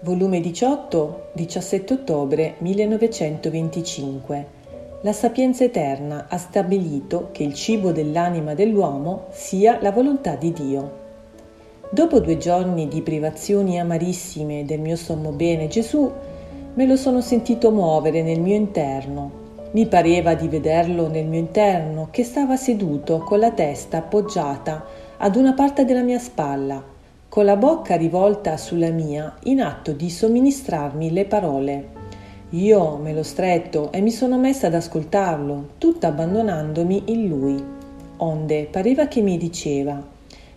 Volume 18, 17 ottobre 1925. La sapienza eterna ha stabilito che il cibo dell'anima dell'uomo sia la volontà di Dio. Dopo due giorni di privazioni amarissime del mio sommo bene Gesù, me lo sono sentito muovere nel mio interno. Mi pareva di vederlo nel mio interno che stava seduto con la testa appoggiata ad una parte della mia spalla con la bocca rivolta sulla mia, in atto di somministrarmi le parole. Io me l'ho stretto e mi sono messa ad ascoltarlo, tutta abbandonandomi in lui. Onde pareva che mi diceva,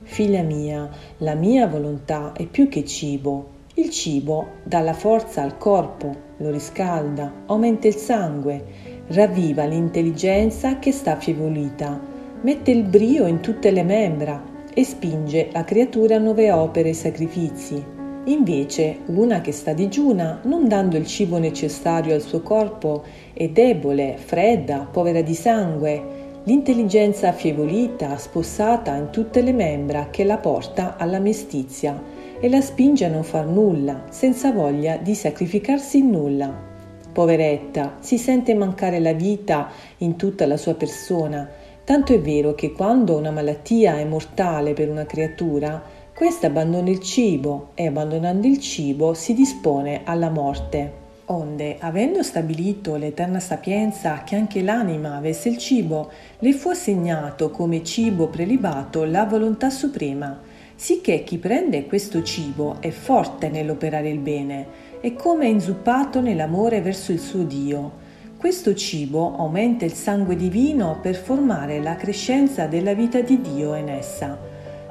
Figlia mia, la mia volontà è più che cibo. Il cibo dà la forza al corpo, lo riscalda, aumenta il sangue, ravviva l'intelligenza che sta affievolita, mette il brio in tutte le membra, e spinge la creatura a nuove opere e sacrifici. Invece, una che sta digiuna, non dando il cibo necessario al suo corpo, è debole, fredda, povera di sangue, l'intelligenza affievolita, spossata in tutte le membra che la porta alla mestizia e la spinge a non far nulla, senza voglia di sacrificarsi in nulla. Poveretta, si sente mancare la vita in tutta la sua persona, Tanto è vero che quando una malattia è mortale per una creatura, questa abbandona il cibo e abbandonando il cibo si dispone alla morte. Onde, avendo stabilito l'eterna sapienza che anche l'anima avesse il cibo, le fu assegnato come cibo prelibato la volontà suprema, sicché chi prende questo cibo è forte nell'operare il bene e come è inzuppato nell'amore verso il suo Dio questo cibo aumenta il sangue divino per formare la crescenza della vita di Dio in essa.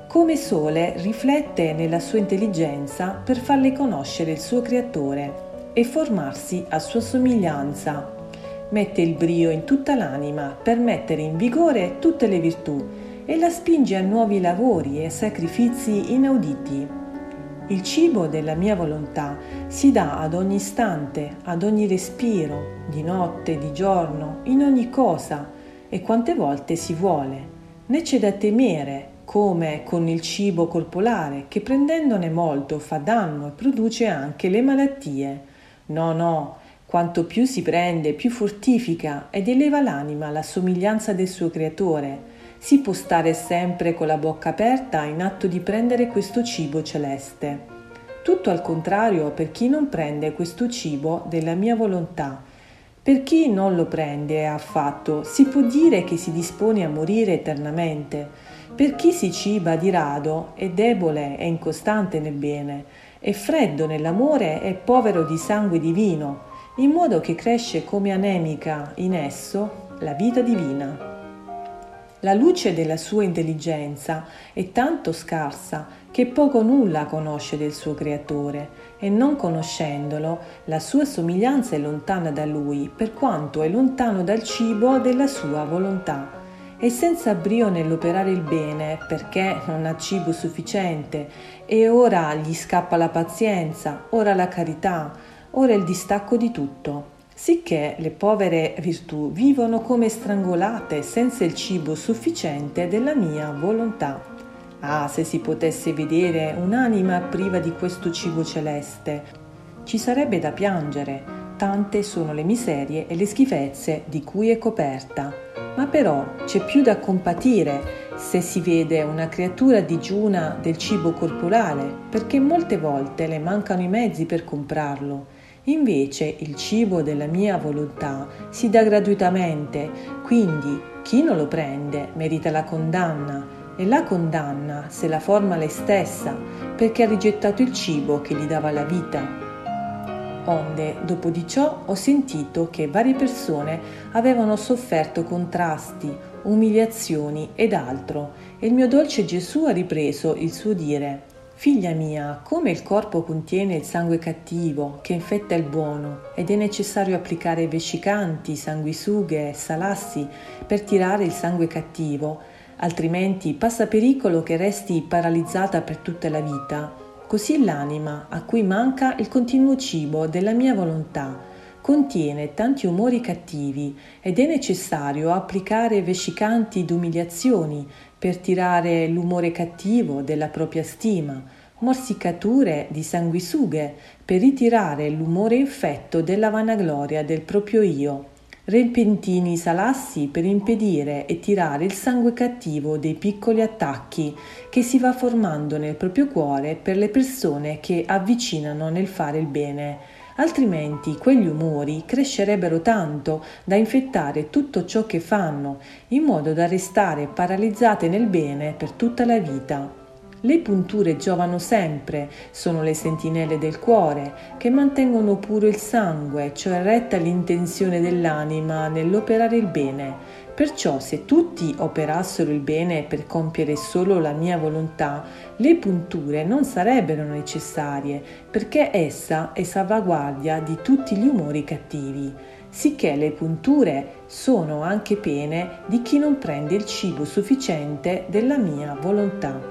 Come sole riflette nella sua intelligenza per farle conoscere il suo creatore e formarsi a sua somiglianza. Mette il brio in tutta l'anima per mettere in vigore tutte le virtù e la spinge a nuovi lavori e sacrifici inauditi. Il cibo della mia volontà si dà ad ogni istante, ad ogni respiro, di notte, di giorno, in ogni cosa e quante volte si vuole. Né c'è da temere, come con il cibo corporale, che prendendone molto fa danno e produce anche le malattie. No, no, quanto più si prende, più fortifica ed eleva l'anima alla somiglianza del suo creatore si può stare sempre con la bocca aperta in atto di prendere questo cibo celeste. Tutto al contrario per chi non prende questo cibo della mia volontà. Per chi non lo prende affatto, si può dire che si dispone a morire eternamente. Per chi si ciba di rado è debole e incostante nel bene, è freddo nell'amore e povero di sangue divino, in modo che cresce come anemica in esso la vita divina. La luce della sua intelligenza è tanto scarsa che poco nulla conosce del suo creatore e non conoscendolo la sua somiglianza è lontana da lui per quanto è lontano dal cibo della sua volontà. E senza brio nell'operare il bene perché non ha cibo sufficiente e ora gli scappa la pazienza, ora la carità, ora il distacco di tutto sicché le povere virtù vivono come strangolate senza il cibo sufficiente della mia volontà. Ah, se si potesse vedere un'anima priva di questo cibo celeste, ci sarebbe da piangere, tante sono le miserie e le schifezze di cui è coperta. Ma però c'è più da compatire se si vede una creatura digiuna del cibo corporale, perché molte volte le mancano i mezzi per comprarlo Invece il cibo della mia volontà si dà gratuitamente, quindi chi non lo prende merita la condanna e la condanna se la forma lei stessa perché ha rigettato il cibo che gli dava la vita. Onde, dopo di ciò, ho sentito che varie persone avevano sofferto contrasti, umiliazioni ed altro, e il mio dolce Gesù ha ripreso il suo dire Figlia mia, come il corpo contiene il sangue cattivo che infetta il buono ed è necessario applicare vescicanti, sanguisughe e salassi per tirare il sangue cattivo, altrimenti passa pericolo che resti paralizzata per tutta la vita, così l'anima, a cui manca il continuo cibo della mia volontà, contiene tanti umori cattivi ed è necessario applicare vescicanti d'umiliazioni per tirare l'umore cattivo della propria stima, morsicature di sanguisughe per ritirare l'umore infetto della vanagloria del proprio io, repentini salassi per impedire e tirare il sangue cattivo dei piccoli attacchi che si va formando nel proprio cuore per le persone che avvicinano nel fare il bene. Altrimenti quegli umori crescerebbero tanto da infettare tutto ciò che fanno, in modo da restare paralizzate nel bene per tutta la vita. Le punture giovano sempre, sono le sentinelle del cuore che mantengono puro il sangue, cioè retta l'intenzione dell'anima nell'operare il bene. Perciò se tutti operassero il bene per compiere solo la mia volontà, le punture non sarebbero necessarie, perché essa è salvaguardia di tutti gli umori cattivi sicché le punture sono anche pene di chi non prende il cibo sufficiente della mia volontà.